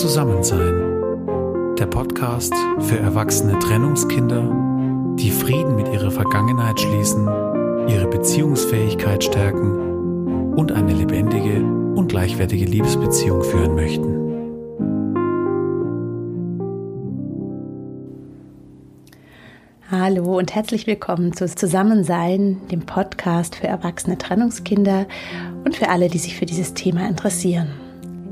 Zusammensein. Der Podcast für erwachsene Trennungskinder, die Frieden mit ihrer Vergangenheit schließen, ihre Beziehungsfähigkeit stärken und eine lebendige und gleichwertige Liebesbeziehung führen möchten. Hallo und herzlich willkommen zu Zusammensein, dem Podcast für erwachsene Trennungskinder und für alle, die sich für dieses Thema interessieren.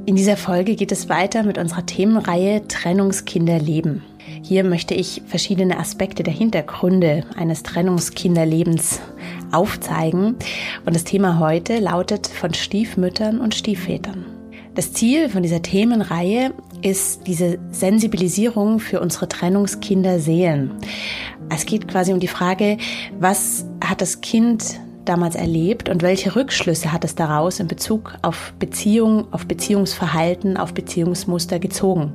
In dieser Folge geht es weiter mit unserer Themenreihe Trennungskinderleben. Hier möchte ich verschiedene Aspekte der Hintergründe eines Trennungskinderlebens aufzeigen. Und das Thema heute lautet von Stiefmüttern und Stiefvätern. Das Ziel von dieser Themenreihe ist diese Sensibilisierung für unsere Trennungskinder Seelen. Es geht quasi um die Frage, was hat das Kind damals erlebt und welche Rückschlüsse hat es daraus in Bezug auf Beziehung, auf Beziehungsverhalten, auf Beziehungsmuster gezogen.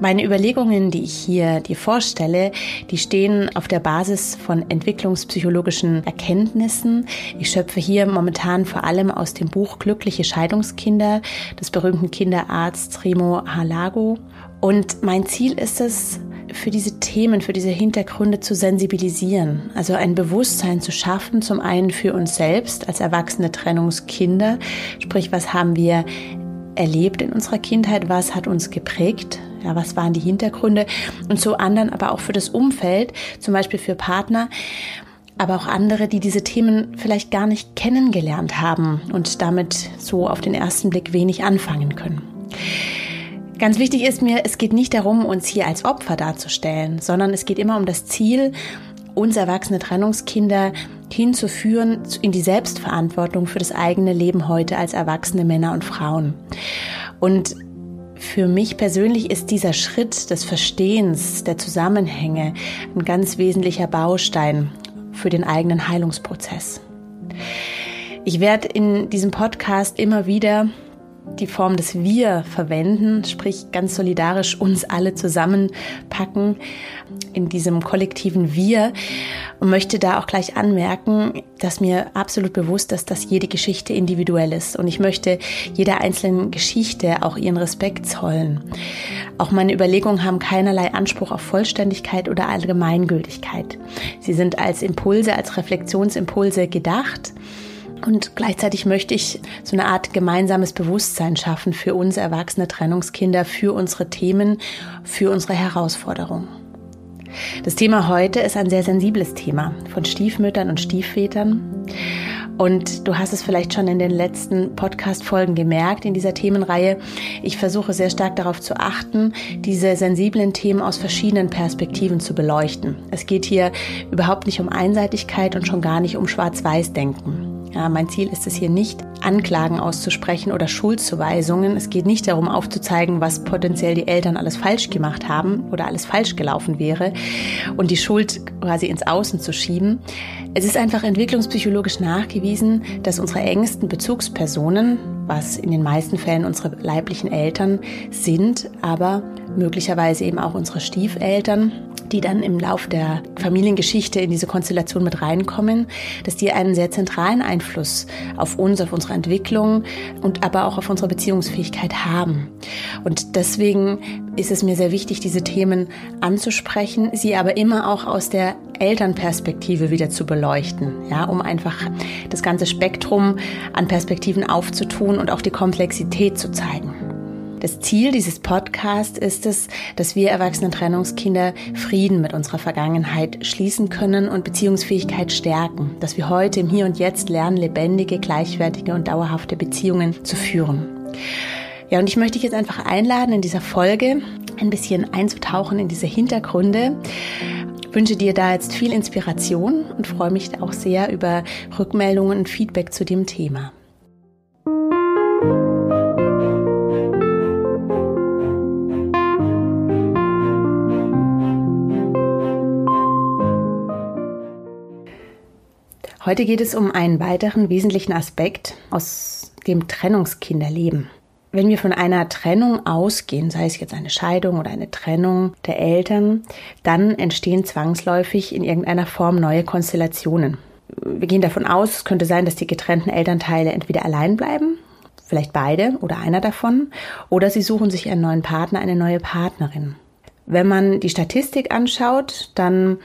Meine Überlegungen, die ich hier dir vorstelle, die stehen auf der Basis von entwicklungspsychologischen Erkenntnissen. Ich schöpfe hier momentan vor allem aus dem Buch Glückliche Scheidungskinder des berühmten Kinderarzts Remo Halago. Und mein Ziel ist es, für diese Themen, für diese Hintergründe zu sensibilisieren. Also ein Bewusstsein zu schaffen, zum einen für uns selbst als erwachsene Trennungskinder. Sprich, was haben wir erlebt in unserer Kindheit? Was hat uns geprägt? Ja, was waren die Hintergründe? Und zu anderen, aber auch für das Umfeld, zum Beispiel für Partner aber auch andere, die diese Themen vielleicht gar nicht kennengelernt haben und damit so auf den ersten Blick wenig anfangen können. Ganz wichtig ist mir, es geht nicht darum, uns hier als Opfer darzustellen, sondern es geht immer um das Ziel, uns erwachsene Trennungskinder hinzuführen in die Selbstverantwortung für das eigene Leben heute als erwachsene Männer und Frauen. Und für mich persönlich ist dieser Schritt des Verstehens der Zusammenhänge ein ganz wesentlicher Baustein für den eigenen Heilungsprozess. Ich werde in diesem Podcast immer wieder die Form des Wir verwenden, sprich ganz solidarisch uns alle zusammenpacken in diesem kollektiven Wir und möchte da auch gleich anmerken, dass mir absolut bewusst ist, dass jede Geschichte individuell ist und ich möchte jeder einzelnen Geschichte auch ihren Respekt zollen. Auch meine Überlegungen haben keinerlei Anspruch auf Vollständigkeit oder Allgemeingültigkeit. Sie sind als Impulse, als Reflexionsimpulse gedacht und gleichzeitig möchte ich so eine Art gemeinsames Bewusstsein schaffen für uns erwachsene Trennungskinder, für unsere Themen, für unsere Herausforderungen. Das Thema heute ist ein sehr sensibles Thema von Stiefmüttern und Stiefvätern. Und du hast es vielleicht schon in den letzten Podcast-Folgen gemerkt in dieser Themenreihe. Ich versuche sehr stark darauf zu achten, diese sensiblen Themen aus verschiedenen Perspektiven zu beleuchten. Es geht hier überhaupt nicht um Einseitigkeit und schon gar nicht um Schwarz-Weiß-Denken. Ja, mein Ziel ist es hier nicht, Anklagen auszusprechen oder Schuldzuweisungen. Es geht nicht darum, aufzuzeigen, was potenziell die Eltern alles falsch gemacht haben oder alles falsch gelaufen wäre und die Schuld quasi ins Außen zu schieben. Es ist einfach entwicklungspsychologisch nachgewiesen, dass unsere engsten Bezugspersonen, was in den meisten Fällen unsere leiblichen Eltern sind, aber möglicherweise eben auch unsere Stiefeltern, die dann im Lauf der Familiengeschichte in diese Konstellation mit reinkommen, dass die einen sehr zentralen Einfluss auf uns, auf unsere Entwicklung und aber auch auf unsere Beziehungsfähigkeit haben. Und deswegen ist es mir sehr wichtig, diese Themen anzusprechen, sie aber immer auch aus der Elternperspektive wieder zu beleuchten, ja, um einfach das ganze Spektrum an Perspektiven aufzutun und auch die Komplexität zu zeigen. Das Ziel dieses Podcasts ist es, dass wir erwachsenen Trennungskinder Frieden mit unserer Vergangenheit schließen können und Beziehungsfähigkeit stärken, dass wir heute im Hier und Jetzt lernen, lebendige, gleichwertige und dauerhafte Beziehungen zu führen. Ja, und ich möchte dich jetzt einfach einladen, in dieser Folge ein bisschen einzutauchen in diese Hintergründe. Wünsche dir da jetzt viel Inspiration und freue mich auch sehr über Rückmeldungen und Feedback zu dem Thema. Heute geht es um einen weiteren wesentlichen Aspekt aus dem Trennungskinderleben. Wenn wir von einer Trennung ausgehen, sei es jetzt eine Scheidung oder eine Trennung der Eltern, dann entstehen zwangsläufig in irgendeiner Form neue Konstellationen. Wir gehen davon aus, es könnte sein, dass die getrennten Elternteile entweder allein bleiben, vielleicht beide oder einer davon, oder sie suchen sich einen neuen Partner, eine neue Partnerin. Wenn man die Statistik anschaut, dann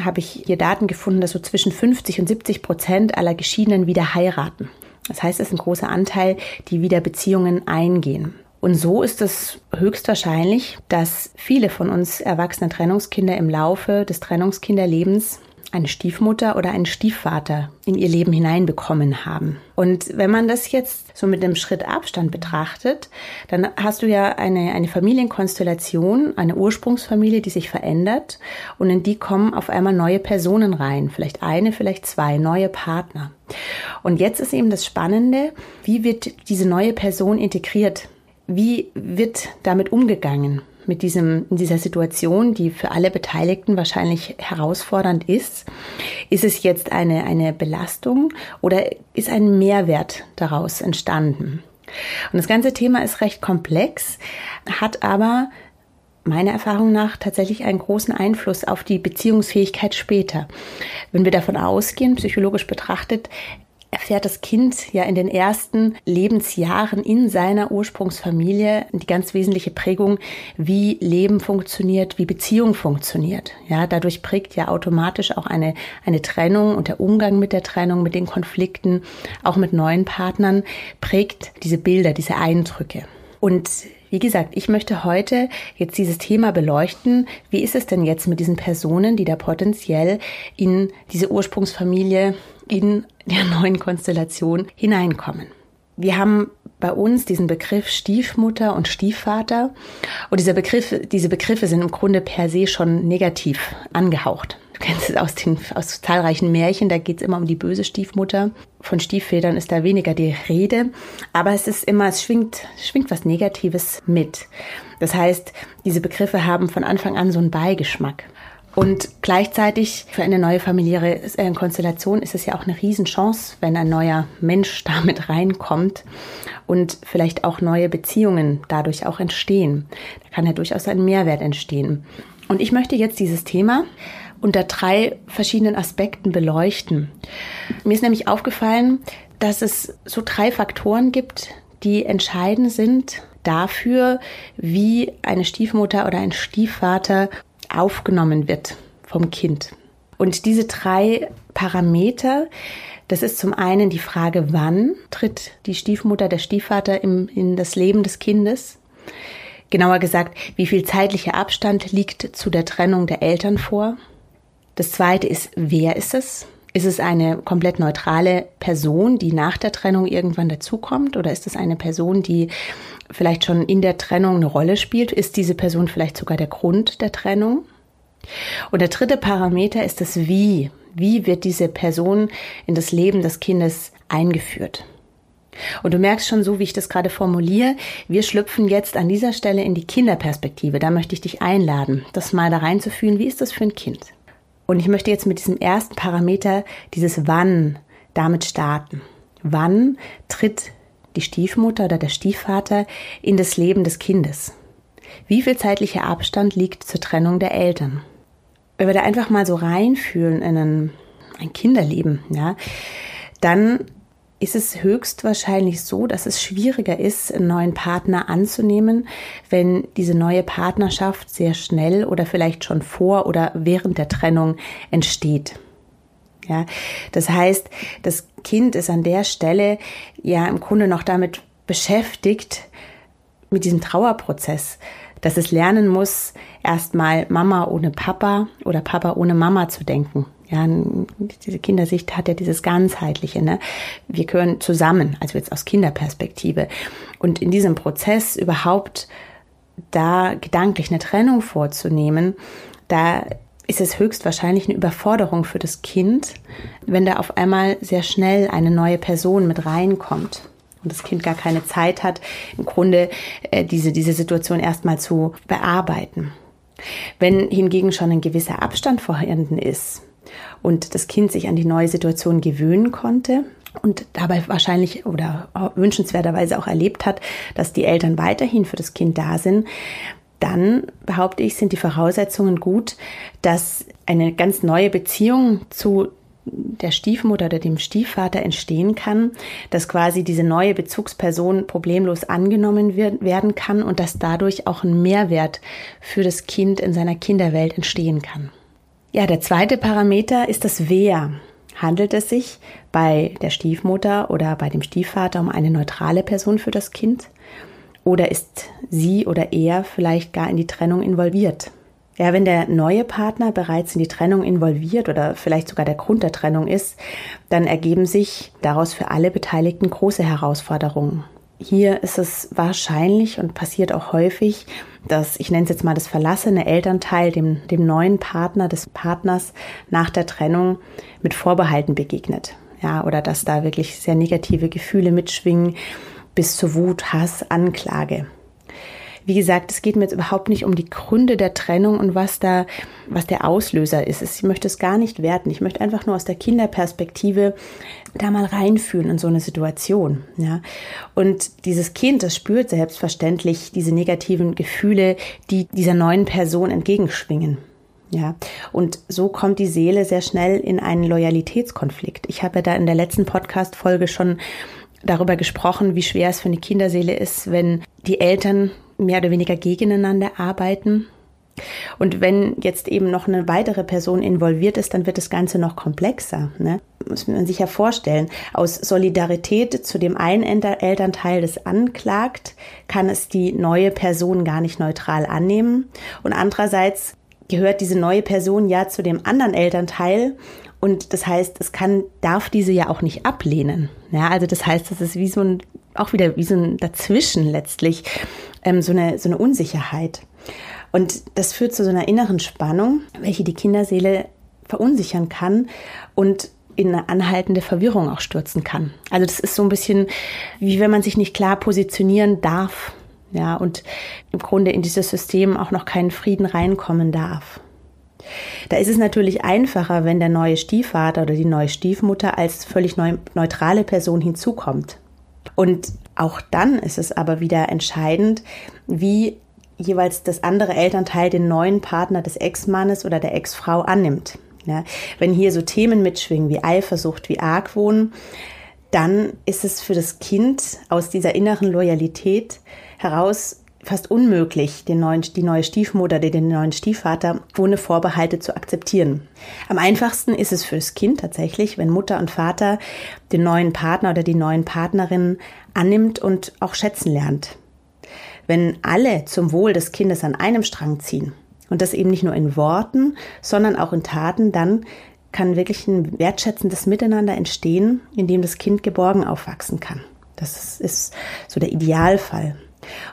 habe ich hier Daten gefunden, dass so zwischen 50 und 70 Prozent aller Geschiedenen wieder heiraten. Das heißt, es ist ein großer Anteil, die wieder Beziehungen eingehen. Und so ist es höchstwahrscheinlich, dass viele von uns erwachsenen Trennungskinder im Laufe des Trennungskinderlebens eine Stiefmutter oder einen Stiefvater in ihr Leben hineinbekommen haben. Und wenn man das jetzt so mit einem Schritt Abstand betrachtet, dann hast du ja eine, eine Familienkonstellation, eine Ursprungsfamilie, die sich verändert und in die kommen auf einmal neue Personen rein, vielleicht eine, vielleicht zwei, neue Partner. Und jetzt ist eben das Spannende, wie wird diese neue Person integriert? Wie wird damit umgegangen? Mit diesem, in dieser Situation, die für alle Beteiligten wahrscheinlich herausfordernd ist. Ist es jetzt eine, eine Belastung oder ist ein Mehrwert daraus entstanden? Und das ganze Thema ist recht komplex, hat aber meiner Erfahrung nach tatsächlich einen großen Einfluss auf die Beziehungsfähigkeit später. Wenn wir davon ausgehen, psychologisch betrachtet, erfährt das Kind ja in den ersten Lebensjahren in seiner Ursprungsfamilie die ganz wesentliche Prägung, wie Leben funktioniert, wie Beziehung funktioniert. Ja, dadurch prägt ja automatisch auch eine, eine Trennung und der Umgang mit der Trennung, mit den Konflikten, auch mit neuen Partnern, prägt diese Bilder, diese Eindrücke. Und wie gesagt, ich möchte heute jetzt dieses Thema beleuchten. Wie ist es denn jetzt mit diesen Personen, die da potenziell in diese Ursprungsfamilie in der neuen Konstellation hineinkommen. Wir haben bei uns diesen Begriff Stiefmutter und Stiefvater und dieser Begriff, diese Begriffe sind im Grunde per se schon negativ angehaucht. Du kennst es aus, den, aus zahlreichen Märchen, da geht es immer um die böse Stiefmutter. Von Stiefvätern ist da weniger die Rede, aber es ist immer, es schwingt, schwingt was Negatives mit. Das heißt, diese Begriffe haben von Anfang an so einen Beigeschmack. Und gleichzeitig für eine neue familiäre äh, Konstellation ist es ja auch eine Riesenchance, wenn ein neuer Mensch damit reinkommt und vielleicht auch neue Beziehungen dadurch auch entstehen. Da kann ja durchaus ein Mehrwert entstehen. Und ich möchte jetzt dieses Thema unter drei verschiedenen Aspekten beleuchten. Mir ist nämlich aufgefallen, dass es so drei Faktoren gibt, die entscheidend sind dafür, wie eine Stiefmutter oder ein Stiefvater aufgenommen wird vom Kind. Und diese drei Parameter, das ist zum einen die Frage, wann tritt die Stiefmutter, der Stiefvater im, in das Leben des Kindes? Genauer gesagt, wie viel zeitlicher Abstand liegt zu der Trennung der Eltern vor? Das zweite ist, wer ist es? Ist es eine komplett neutrale Person, die nach der Trennung irgendwann dazukommt? Oder ist es eine Person, die vielleicht schon in der Trennung eine Rolle spielt? Ist diese Person vielleicht sogar der Grund der Trennung? Und der dritte Parameter ist das Wie. Wie wird diese Person in das Leben des Kindes eingeführt? Und du merkst schon so, wie ich das gerade formuliere, wir schlüpfen jetzt an dieser Stelle in die Kinderperspektive. Da möchte ich dich einladen, das mal da reinzufühlen. Wie ist das für ein Kind? Und ich möchte jetzt mit diesem ersten Parameter, dieses Wann, damit starten. Wann tritt die Stiefmutter oder der Stiefvater in das Leben des Kindes? Wie viel zeitlicher Abstand liegt zur Trennung der Eltern? Wenn wir da einfach mal so reinfühlen in ein, ein Kinderleben, ja, dann ist es höchstwahrscheinlich so, dass es schwieriger ist, einen neuen Partner anzunehmen, wenn diese neue Partnerschaft sehr schnell oder vielleicht schon vor oder während der Trennung entsteht. Ja, das heißt, das Kind ist an der Stelle ja im Grunde noch damit beschäftigt, mit diesem Trauerprozess, dass es lernen muss, erstmal Mama ohne Papa oder Papa ohne Mama zu denken. Ja, diese Kindersicht hat ja dieses ganzheitliche. Ne? Wir gehören zusammen, also jetzt aus Kinderperspektive. Und in diesem Prozess überhaupt da gedanklich eine Trennung vorzunehmen, da ist es höchstwahrscheinlich eine Überforderung für das Kind, wenn da auf einmal sehr schnell eine neue Person mit reinkommt und das Kind gar keine Zeit hat, im Grunde äh, diese, diese Situation erstmal zu bearbeiten. Wenn hingegen schon ein gewisser Abstand vorhanden ist, und das Kind sich an die neue Situation gewöhnen konnte und dabei wahrscheinlich oder wünschenswerterweise auch erlebt hat, dass die Eltern weiterhin für das Kind da sind, dann behaupte ich, sind die Voraussetzungen gut, dass eine ganz neue Beziehung zu der Stiefmutter oder dem Stiefvater entstehen kann, dass quasi diese neue Bezugsperson problemlos angenommen wird, werden kann und dass dadurch auch ein Mehrwert für das Kind in seiner Kinderwelt entstehen kann. Ja, der zweite Parameter ist das Wer. Handelt es sich bei der Stiefmutter oder bei dem Stiefvater um eine neutrale Person für das Kind? Oder ist sie oder er vielleicht gar in die Trennung involviert? Ja, wenn der neue Partner bereits in die Trennung involviert oder vielleicht sogar der Grund der Trennung ist, dann ergeben sich daraus für alle Beteiligten große Herausforderungen. Hier ist es wahrscheinlich und passiert auch häufig, dass, ich nenne es jetzt mal das verlassene Elternteil, dem, dem neuen Partner des Partners nach der Trennung mit Vorbehalten begegnet. Ja, oder dass da wirklich sehr negative Gefühle mitschwingen, bis zu Wut, Hass, Anklage. Wie gesagt, es geht mir jetzt überhaupt nicht um die Gründe der Trennung und was da, was der Auslöser ist. Ich möchte es gar nicht werten. Ich möchte einfach nur aus der Kinderperspektive da mal reinfühlen in so eine Situation, ja. Und dieses Kind, das spürt selbstverständlich diese negativen Gefühle, die dieser neuen Person entgegenschwingen. Ja, und so kommt die Seele sehr schnell in einen Loyalitätskonflikt. Ich habe ja da in der letzten Podcast-Folge schon darüber gesprochen, wie schwer es für eine Kinderseele ist, wenn die Eltern mehr oder weniger gegeneinander arbeiten. Und wenn jetzt eben noch eine weitere Person involviert ist, dann wird das Ganze noch komplexer. Ne? Muss man sich ja vorstellen. Aus Solidarität zu dem einen Elternteil, das anklagt, kann es die neue Person gar nicht neutral annehmen. Und andererseits gehört diese neue Person ja zu dem anderen Elternteil und das heißt, es kann, darf diese ja auch nicht ablehnen. Ja, also das heißt, es ist wie so ein, auch wieder wie so ein Dazwischen letztlich, ähm, so eine, so eine Unsicherheit. Und das führt zu so einer inneren Spannung, welche die Kinderseele verunsichern kann und in eine anhaltende Verwirrung auch stürzen kann. Also das ist so ein bisschen, wie wenn man sich nicht klar positionieren darf, ja, und im Grunde in dieses System auch noch keinen Frieden reinkommen darf. Da ist es natürlich einfacher, wenn der neue Stiefvater oder die neue Stiefmutter als völlig neu, neutrale Person hinzukommt. Und auch dann ist es aber wieder entscheidend, wie jeweils das andere Elternteil den neuen Partner des Ex-Mannes oder der Ex-Frau annimmt. Ja, wenn hier so Themen mitschwingen wie Eifersucht, wie Argwohn, dann ist es für das Kind aus dieser inneren Loyalität heraus fast unmöglich, den neuen, die neue Stiefmutter, den neuen Stiefvater ohne Vorbehalte zu akzeptieren. Am einfachsten ist es fürs Kind tatsächlich, wenn Mutter und Vater den neuen Partner oder die neuen Partnerin annimmt und auch schätzen lernt. Wenn alle zum Wohl des Kindes an einem Strang ziehen und das eben nicht nur in Worten, sondern auch in Taten, dann kann wirklich ein wertschätzendes Miteinander entstehen, in dem das Kind geborgen aufwachsen kann. Das ist so der Idealfall.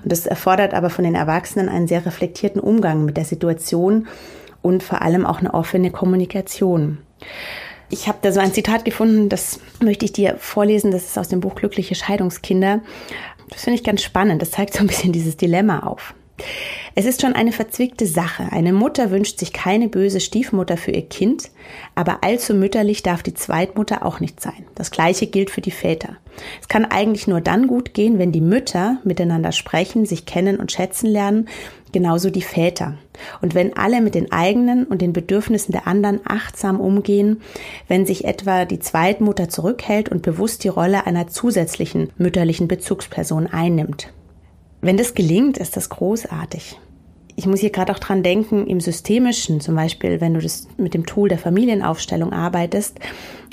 Und das erfordert aber von den Erwachsenen einen sehr reflektierten Umgang mit der Situation und vor allem auch eine offene Kommunikation. Ich habe da so ein Zitat gefunden, das möchte ich dir vorlesen, das ist aus dem Buch Glückliche Scheidungskinder. Das finde ich ganz spannend, das zeigt so ein bisschen dieses Dilemma auf. Es ist schon eine verzwickte Sache. Eine Mutter wünscht sich keine böse Stiefmutter für ihr Kind, aber allzu mütterlich darf die Zweitmutter auch nicht sein. Das gleiche gilt für die Väter. Es kann eigentlich nur dann gut gehen, wenn die Mütter miteinander sprechen, sich kennen und schätzen lernen, genauso die Väter. Und wenn alle mit den eigenen und den Bedürfnissen der anderen achtsam umgehen, wenn sich etwa die Zweitmutter zurückhält und bewusst die Rolle einer zusätzlichen mütterlichen Bezugsperson einnimmt. Wenn das gelingt, ist das großartig. Ich muss hier gerade auch dran denken, im Systemischen, zum Beispiel, wenn du das mit dem Tool der Familienaufstellung arbeitest,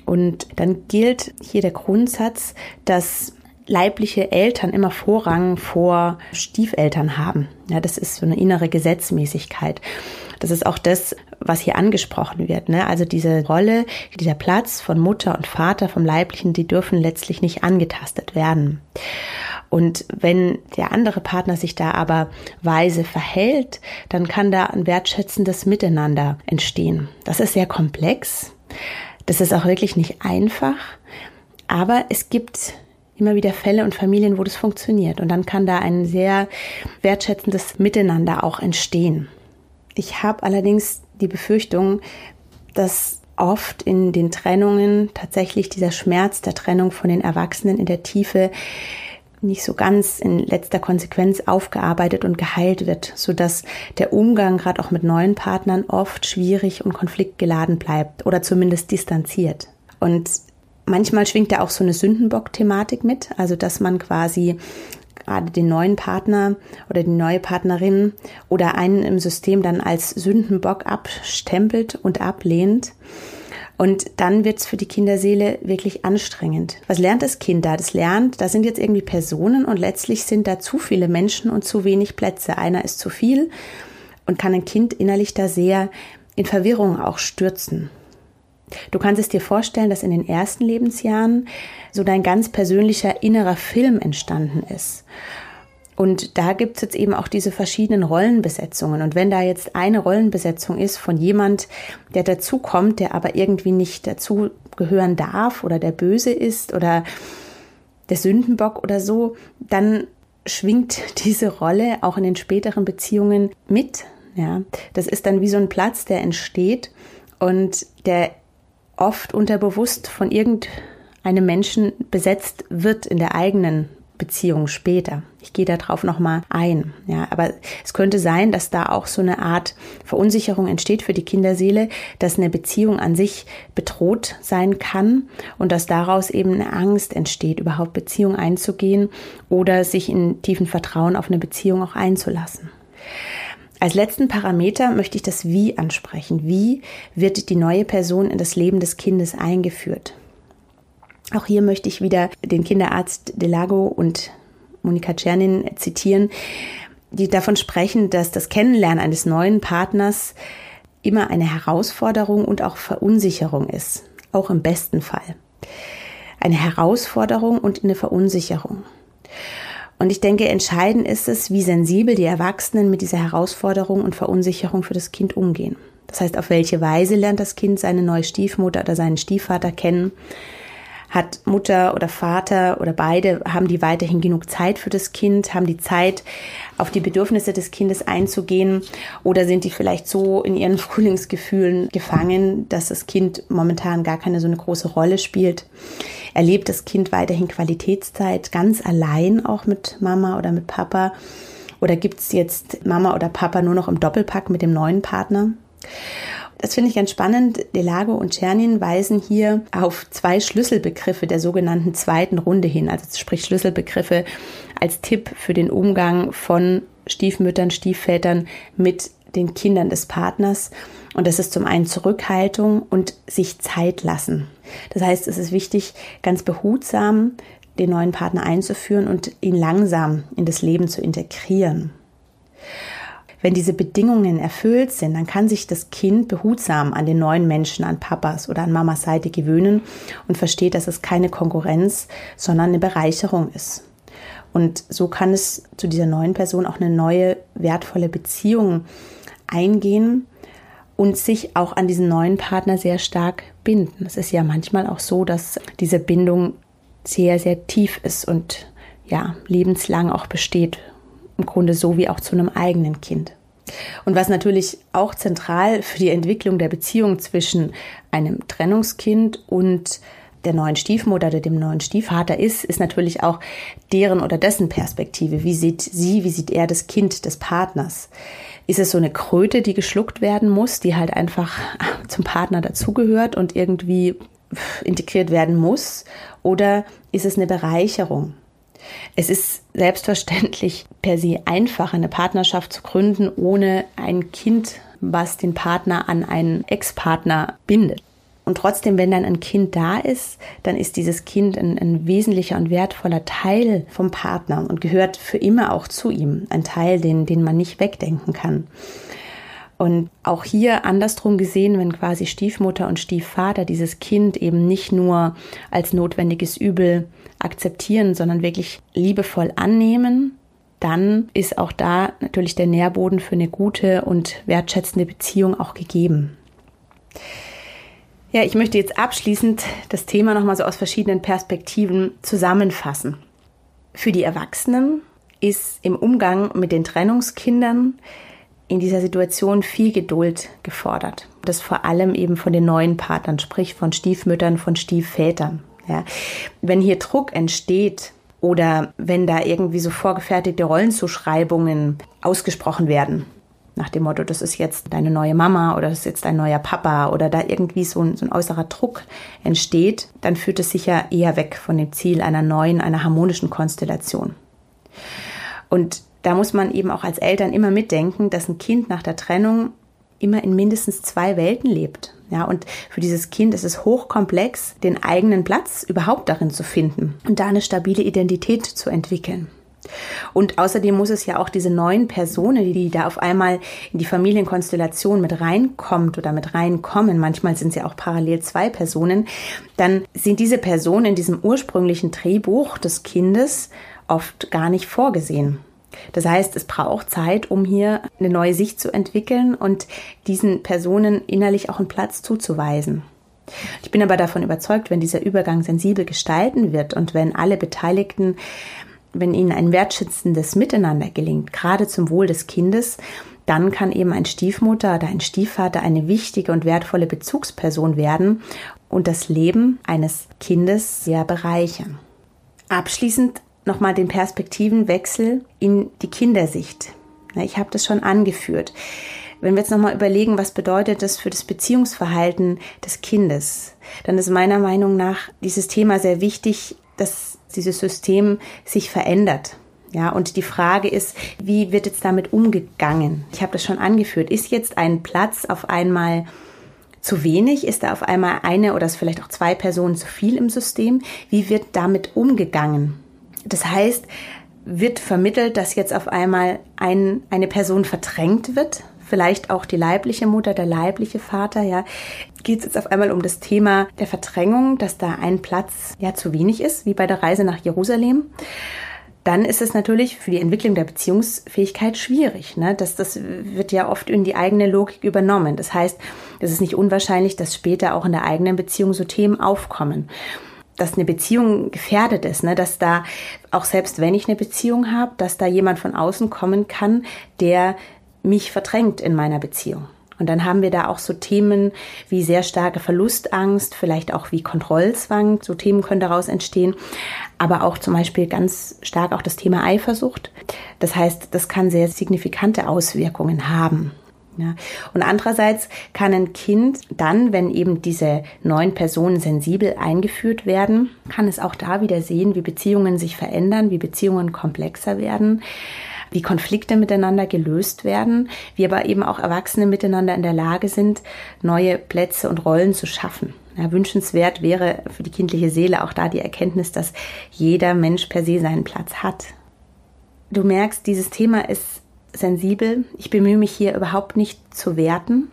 und dann gilt hier der Grundsatz, dass leibliche Eltern immer Vorrang vor Stiefeltern haben. Ja, das ist so eine innere Gesetzmäßigkeit. Das ist auch das, was hier angesprochen wird. Ne? Also diese Rolle, dieser Platz von Mutter und Vater vom Leiblichen, die dürfen letztlich nicht angetastet werden. Und wenn der andere Partner sich da aber weise verhält, dann kann da ein wertschätzendes Miteinander entstehen. Das ist sehr komplex. Das ist auch wirklich nicht einfach. Aber es gibt immer wieder Fälle und Familien, wo das funktioniert. Und dann kann da ein sehr wertschätzendes Miteinander auch entstehen. Ich habe allerdings die Befürchtung, dass oft in den Trennungen tatsächlich dieser Schmerz der Trennung von den Erwachsenen in der Tiefe nicht so ganz in letzter Konsequenz aufgearbeitet und geheilt wird, so dass der Umgang gerade auch mit neuen Partnern oft schwierig und konfliktgeladen bleibt oder zumindest distanziert. Und manchmal schwingt da auch so eine Sündenbock-Thematik mit, also dass man quasi den neuen Partner oder die neue Partnerin oder einen im System dann als Sündenbock abstempelt und ablehnt. Und dann wird's für die Kinderseele wirklich anstrengend. Was lernt das Kind da? Das lernt, da sind jetzt irgendwie Personen und letztlich sind da zu viele Menschen und zu wenig Plätze. Einer ist zu viel und kann ein Kind innerlich da sehr in Verwirrung auch stürzen. Du kannst es dir vorstellen, dass in den ersten Lebensjahren so dein ganz persönlicher innerer Film entstanden ist. Und da gibt's jetzt eben auch diese verschiedenen Rollenbesetzungen. Und wenn da jetzt eine Rollenbesetzung ist von jemand, der dazukommt, der aber irgendwie nicht dazu gehören darf oder der böse ist oder der Sündenbock oder so, dann schwingt diese Rolle auch in den späteren Beziehungen mit. Ja, das ist dann wie so ein Platz, der entsteht und der oft unterbewusst von irgendeinem Menschen besetzt wird in der eigenen Beziehung später. Ich gehe darauf nochmal ein. Ja, aber es könnte sein, dass da auch so eine Art Verunsicherung entsteht für die Kinderseele, dass eine Beziehung an sich bedroht sein kann und dass daraus eben eine Angst entsteht, überhaupt Beziehung einzugehen oder sich in tiefen Vertrauen auf eine Beziehung auch einzulassen. Als letzten Parameter möchte ich das Wie ansprechen. Wie wird die neue Person in das Leben des Kindes eingeführt? Auch hier möchte ich wieder den Kinderarzt Delago und Monika Czernin zitieren, die davon sprechen, dass das Kennenlernen eines neuen Partners immer eine Herausforderung und auch Verunsicherung ist, auch im besten Fall. Eine Herausforderung und eine Verunsicherung. Und ich denke, entscheidend ist es, wie sensibel die Erwachsenen mit dieser Herausforderung und Verunsicherung für das Kind umgehen. Das heißt, auf welche Weise lernt das Kind seine neue Stiefmutter oder seinen Stiefvater kennen? Hat Mutter oder Vater oder beide, haben die weiterhin genug Zeit für das Kind, haben die Zeit, auf die Bedürfnisse des Kindes einzugehen oder sind die vielleicht so in ihren Frühlingsgefühlen gefangen, dass das Kind momentan gar keine so eine große Rolle spielt? Erlebt das Kind weiterhin Qualitätszeit ganz allein auch mit Mama oder mit Papa? Oder gibt es jetzt Mama oder Papa nur noch im Doppelpack mit dem neuen Partner? Das finde ich ganz spannend. Delago und Czernin weisen hier auf zwei Schlüsselbegriffe der sogenannten zweiten Runde hin, also sprich Schlüsselbegriffe als Tipp für den Umgang von Stiefmüttern, Stiefvätern mit den Kindern des Partners. Und das ist zum einen Zurückhaltung und sich Zeit lassen. Das heißt, es ist wichtig, ganz behutsam den neuen Partner einzuführen und ihn langsam in das Leben zu integrieren. Wenn diese Bedingungen erfüllt sind, dann kann sich das Kind behutsam an den neuen Menschen, an Papas oder an Mamas Seite gewöhnen und versteht, dass es keine Konkurrenz, sondern eine Bereicherung ist. Und so kann es zu dieser neuen Person auch eine neue, wertvolle Beziehung eingehen und sich auch an diesen neuen Partner sehr stark binden. Es ist ja manchmal auch so, dass diese Bindung sehr, sehr tief ist und ja, lebenslang auch besteht im Grunde so wie auch zu einem eigenen Kind. Und was natürlich auch zentral für die Entwicklung der Beziehung zwischen einem Trennungskind und der neuen Stiefmutter oder dem neuen Stiefvater ist, ist natürlich auch deren oder dessen Perspektive. Wie sieht sie, wie sieht er das Kind des Partners? Ist es so eine Kröte, die geschluckt werden muss, die halt einfach zum Partner dazugehört und irgendwie integriert werden muss? Oder ist es eine Bereicherung? Es ist selbstverständlich per se einfach, eine Partnerschaft zu gründen, ohne ein Kind, was den Partner an einen Ex-Partner bindet. Und trotzdem, wenn dann ein Kind da ist, dann ist dieses Kind ein, ein, wesentlicher und wertvoller Teil vom Partner und gehört für immer auch zu ihm. Ein Teil, den, den man nicht wegdenken kann. Und auch hier andersrum gesehen, wenn quasi Stiefmutter und Stiefvater dieses Kind eben nicht nur als notwendiges Übel akzeptieren, sondern wirklich liebevoll annehmen, dann ist auch da natürlich der Nährboden für eine gute und wertschätzende Beziehung auch gegeben. Ja, ich möchte jetzt abschließend das Thema nochmal so aus verschiedenen Perspektiven zusammenfassen. Für die Erwachsenen ist im Umgang mit den Trennungskindern in dieser Situation viel Geduld gefordert. Das vor allem eben von den neuen Partnern, sprich von Stiefmüttern, von Stiefvätern. Ja. Wenn hier Druck entsteht, oder wenn da irgendwie so vorgefertigte Rollenzuschreibungen ausgesprochen werden. Nach dem Motto, das ist jetzt deine neue Mama oder das ist jetzt dein neuer Papa oder da irgendwie so ein, so ein äußerer Druck entsteht, dann führt es sich ja eher weg von dem Ziel einer neuen, einer harmonischen Konstellation. Und da muss man eben auch als Eltern immer mitdenken, dass ein Kind nach der Trennung immer in mindestens zwei Welten lebt. Ja, und für dieses Kind ist es hochkomplex, den eigenen Platz überhaupt darin zu finden und da eine stabile Identität zu entwickeln. Und außerdem muss es ja auch diese neuen Personen, die, da auf einmal in die Familienkonstellation mit reinkommt oder mit reinkommen, manchmal sind es ja auch parallel zwei Personen, dann sind diese Personen in diesem ursprünglichen Drehbuch des Kindes oft gar nicht vorgesehen. Das heißt, es braucht Zeit, um hier eine neue Sicht zu entwickeln und diesen Personen innerlich auch einen Platz zuzuweisen. Ich bin aber davon überzeugt, wenn dieser Übergang sensibel gestalten wird und wenn alle Beteiligten, wenn ihnen ein wertschätzendes Miteinander gelingt, gerade zum Wohl des Kindes, dann kann eben ein Stiefmutter oder ein Stiefvater eine wichtige und wertvolle Bezugsperson werden und das Leben eines Kindes sehr bereichern. Abschließend nochmal den Perspektivenwechsel in die Kindersicht. Ich habe das schon angeführt. Wenn wir jetzt nochmal überlegen, was bedeutet das für das Beziehungsverhalten des Kindes, dann ist meiner Meinung nach dieses Thema sehr wichtig, dass dieses System sich verändert. Ja, und die Frage ist, wie wird jetzt damit umgegangen? Ich habe das schon angeführt. Ist jetzt ein Platz auf einmal zu wenig? Ist da auf einmal eine oder vielleicht auch zwei Personen zu viel im System? Wie wird damit umgegangen? Das heißt, wird vermittelt, dass jetzt auf einmal ein, eine Person verdrängt wird, vielleicht auch die leibliche Mutter, der leibliche Vater, ja, geht es jetzt auf einmal um das Thema der Verdrängung, dass da ein Platz ja zu wenig ist, wie bei der Reise nach Jerusalem. Dann ist es natürlich für die Entwicklung der Beziehungsfähigkeit schwierig. Ne? Das, das wird ja oft in die eigene Logik übernommen. Das heißt, es ist nicht unwahrscheinlich, dass später auch in der eigenen Beziehung so Themen aufkommen dass eine Beziehung gefährdet ist, ne? dass da auch selbst wenn ich eine Beziehung habe, dass da jemand von außen kommen kann, der mich verdrängt in meiner Beziehung. Und dann haben wir da auch so Themen wie sehr starke Verlustangst, vielleicht auch wie Kontrollzwang, so Themen können daraus entstehen, aber auch zum Beispiel ganz stark auch das Thema Eifersucht. Das heißt, das kann sehr signifikante Auswirkungen haben. Ja. Und andererseits kann ein Kind dann, wenn eben diese neuen Personen sensibel eingeführt werden, kann es auch da wieder sehen, wie Beziehungen sich verändern, wie Beziehungen komplexer werden, wie Konflikte miteinander gelöst werden, wie aber eben auch Erwachsene miteinander in der Lage sind, neue Plätze und Rollen zu schaffen. Ja, wünschenswert wäre für die kindliche Seele auch da die Erkenntnis, dass jeder Mensch per se seinen Platz hat. Du merkst, dieses Thema ist sensibel. Ich bemühe mich hier überhaupt nicht zu werten.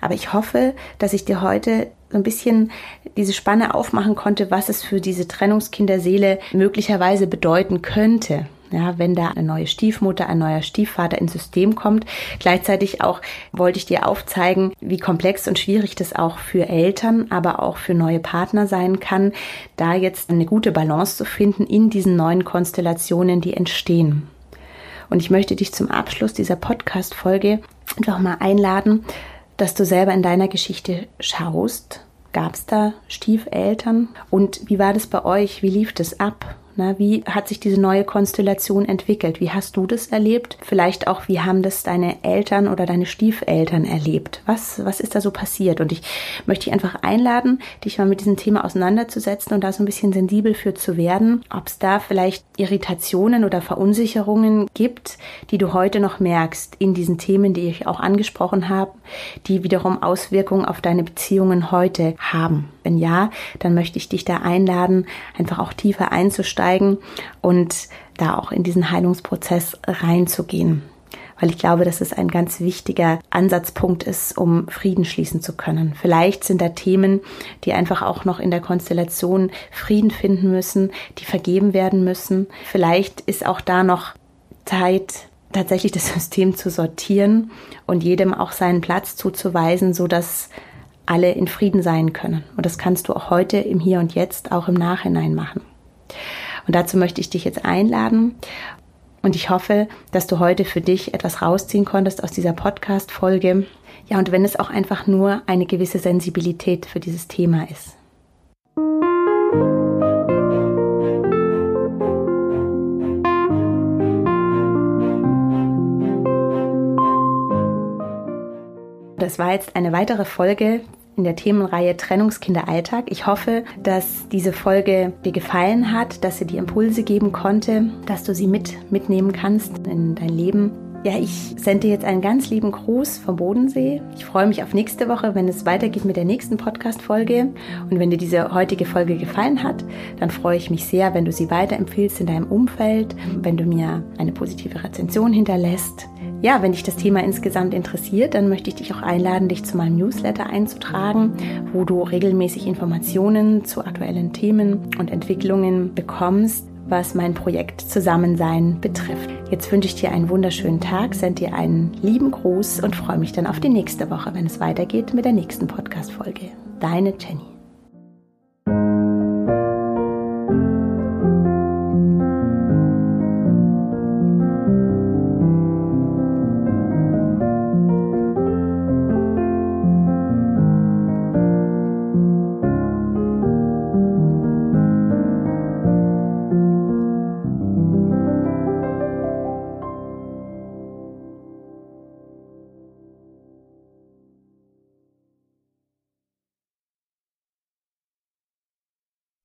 Aber ich hoffe, dass ich dir heute so ein bisschen diese Spanne aufmachen konnte, was es für diese Trennungskinderseele möglicherweise bedeuten könnte. Ja, wenn da eine neue Stiefmutter, ein neuer Stiefvater ins System kommt. Gleichzeitig auch wollte ich dir aufzeigen, wie komplex und schwierig das auch für Eltern, aber auch für neue Partner sein kann, da jetzt eine gute Balance zu finden in diesen neuen Konstellationen, die entstehen. Und ich möchte dich zum Abschluss dieser Podcast-Folge einfach mal einladen, dass du selber in deiner Geschichte schaust. Gab es da Stiefeltern? Und wie war das bei euch? Wie lief das ab? Na, wie hat sich diese neue Konstellation entwickelt? Wie hast du das erlebt? Vielleicht auch, wie haben das deine Eltern oder deine Stiefeltern erlebt? Was, was ist da so passiert? Und ich möchte dich einfach einladen, dich mal mit diesem Thema auseinanderzusetzen und da so ein bisschen sensibel für zu werden, ob es da vielleicht Irritationen oder Verunsicherungen gibt, die du heute noch merkst in diesen Themen, die ich auch angesprochen habe, die wiederum Auswirkungen auf deine Beziehungen heute haben. Wenn ja, dann möchte ich dich da einladen, einfach auch tiefer einzusteigen und da auch in diesen Heilungsprozess reinzugehen. Weil ich glaube, dass es ein ganz wichtiger Ansatzpunkt ist, um Frieden schließen zu können. Vielleicht sind da Themen, die einfach auch noch in der Konstellation Frieden finden müssen, die vergeben werden müssen. Vielleicht ist auch da noch Zeit, tatsächlich das System zu sortieren und jedem auch seinen Platz zuzuweisen, so dass alle in Frieden sein können. Und das kannst du auch heute im Hier und Jetzt, auch im Nachhinein machen. Und dazu möchte ich dich jetzt einladen. Und ich hoffe, dass du heute für dich etwas rausziehen konntest aus dieser Podcast-Folge. Ja, und wenn es auch einfach nur eine gewisse Sensibilität für dieses Thema ist. Das war jetzt eine weitere Folge in der Themenreihe Trennungskinderalltag. Ich hoffe, dass diese Folge dir gefallen hat, dass sie dir Impulse geben konnte, dass du sie mit mitnehmen kannst in dein Leben. Ja, ich sende dir jetzt einen ganz lieben Gruß vom Bodensee. Ich freue mich auf nächste Woche, wenn es weitergeht mit der nächsten Podcast-Folge. Und wenn dir diese heutige Folge gefallen hat, dann freue ich mich sehr, wenn du sie weiterempfiehlst in deinem Umfeld, wenn du mir eine positive Rezension hinterlässt ja, wenn dich das Thema insgesamt interessiert, dann möchte ich dich auch einladen, dich zu meinem Newsletter einzutragen, wo du regelmäßig Informationen zu aktuellen Themen und Entwicklungen bekommst, was mein Projekt Zusammensein betrifft. Jetzt wünsche ich dir einen wunderschönen Tag, sende dir einen lieben Gruß und freue mich dann auf die nächste Woche, wenn es weitergeht mit der nächsten Podcast-Folge. Deine Jenny.